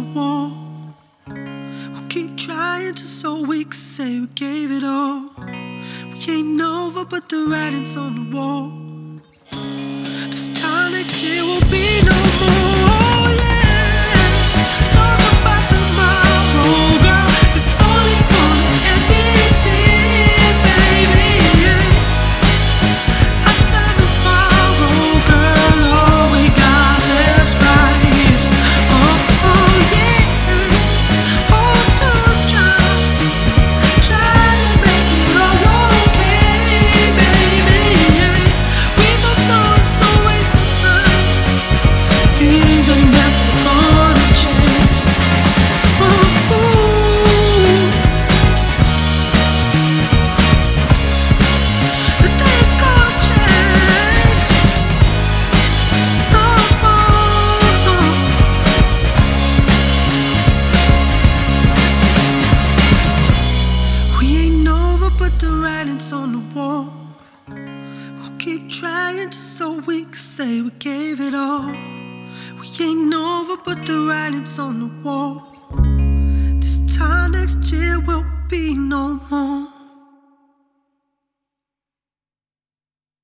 the wall. I'll keep trying till so we can say we gave it all. We ain't over, but the writing's on the wall. This time next year will be. No say we gave it all. We ain't over, but the writing's on the wall. This time next year will be no more.